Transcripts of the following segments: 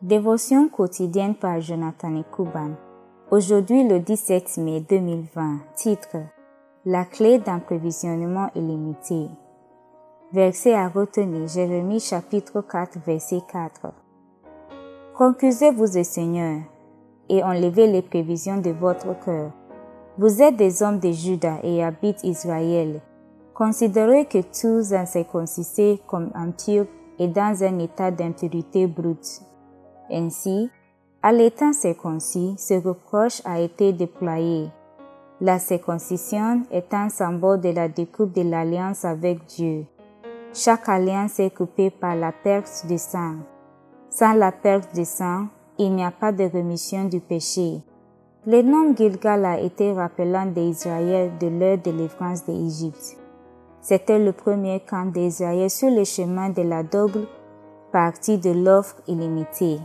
Dévotion quotidienne par Jonathan Kuban. Aujourd'hui le 17 mai 2020. Titre La clé d'un prévisionnement illimité. Verset à retenir. Jérémie chapitre 4 verset 4. Concusez-vous au Seigneur et enlevez les prévisions de votre cœur. Vous êtes des hommes de Juda et habitent Israël. Considérez que tous incirconcisés comme impurs et dans un état d'impurité brute ainsi, à l'état circoncis, ce reproche a été déployé. La circoncision est un symbole de la découpe de l'alliance avec Dieu. Chaque alliance est coupée par la perte du sang. Sans la perte du sang, il n'y a pas de rémission du péché. Le nom Gilgal a été rappelant d'Israël de leur délivrance d'Égypte. C'était le premier camp d'Israël sur le chemin de la double partie de l'offre illimitée.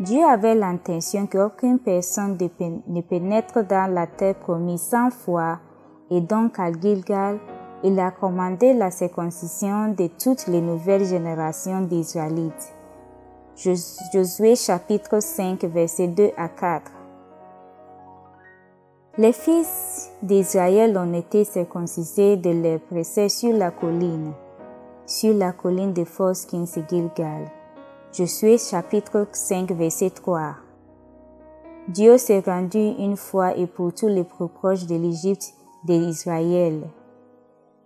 Dieu avait l'intention qu'aucune personne ne pénètre dans la terre promise sans foi, et donc à Gilgal, il a commandé la circoncision de toutes les nouvelles générations d'Israélites. Josué chapitre 5 versets 2 à 4. Les fils d'Israël ont été circoncisés de leur précès sur la colline, sur la colline de Foskins et Gilgal. Je suis chapitre 5 verset 3. Dieu s'est rendu une fois et pour tous les proches de l'Égypte d'Israël.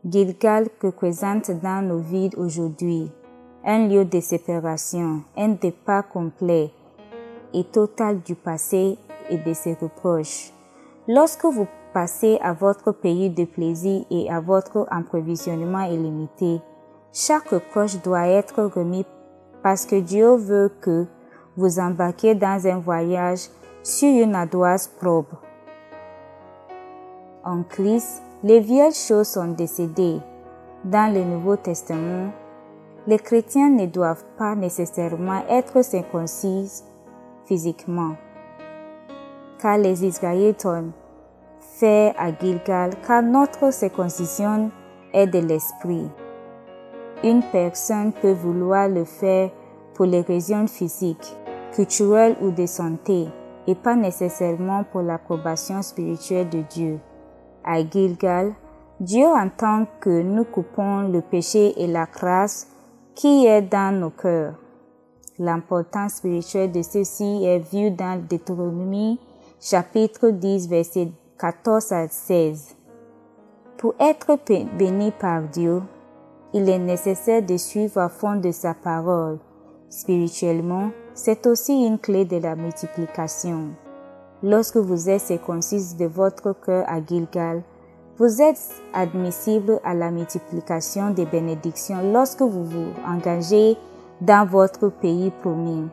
Gilgal que présente dans nos vies aujourd'hui, un lieu de séparation, un départ complet et total du passé et de ses reproches. Lorsque vous passez à votre pays de plaisir et à votre approvisionnement illimité, chaque reproche doit être remis parce que Dieu veut que vous embarquiez dans un voyage sur une ardoise propre. En Christ, les vieilles choses sont décédées. Dans le Nouveau Testament, les chrétiens ne doivent pas nécessairement être circoncis physiquement, car les Israélites ont fait à Gilgal, car notre circoncision est de l'esprit. Une personne peut vouloir le faire pour les raisons physiques, culturelles ou de santé, et pas nécessairement pour l'approbation spirituelle de Dieu. À Gilgal, Dieu entend que nous coupons le péché et la grâce qui est dans nos cœurs. L'importance spirituelle de ceci est vue dans Deutéronomie chapitre 10 verset 14 à 16. Pour être béni par Dieu, il est nécessaire de suivre à fond de sa parole. Spirituellement, c'est aussi une clé de la multiplication. Lorsque vous êtes circoncis de votre cœur à Gilgal, vous êtes admissible à la multiplication des bénédictions lorsque vous vous engagez dans votre pays promis.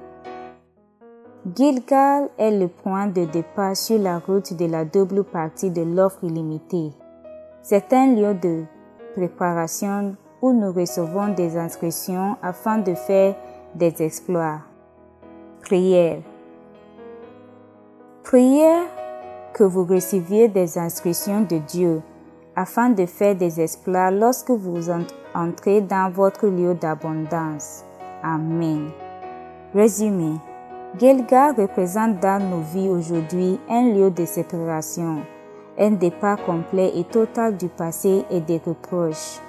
Gilgal est le point de départ sur la route de la double partie de l'offre illimitée. C'est un lieu de préparation où nous recevons des inscriptions afin de faire des exploits. Prière. Prière que vous receviez des inscriptions de Dieu afin de faire des exploits lorsque vous entrez dans votre lieu d'abondance. Amen. Résumé. Gilgal représente dans nos vies aujourd'hui un lieu de séparation, un départ complet et total du passé et des reproches.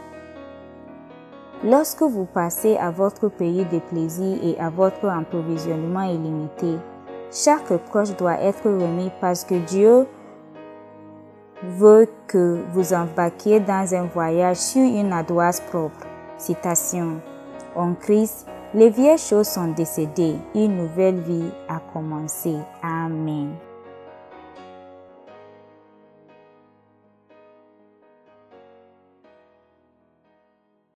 Lorsque vous passez à votre pays de plaisir et à votre approvisionnement illimité, chaque reproche doit être remis parce que Dieu veut que vous embarquiez dans un voyage sur une ardoise propre. Citation. En Christ, les vieilles choses sont décédées, une nouvelle vie a commencé. Amen.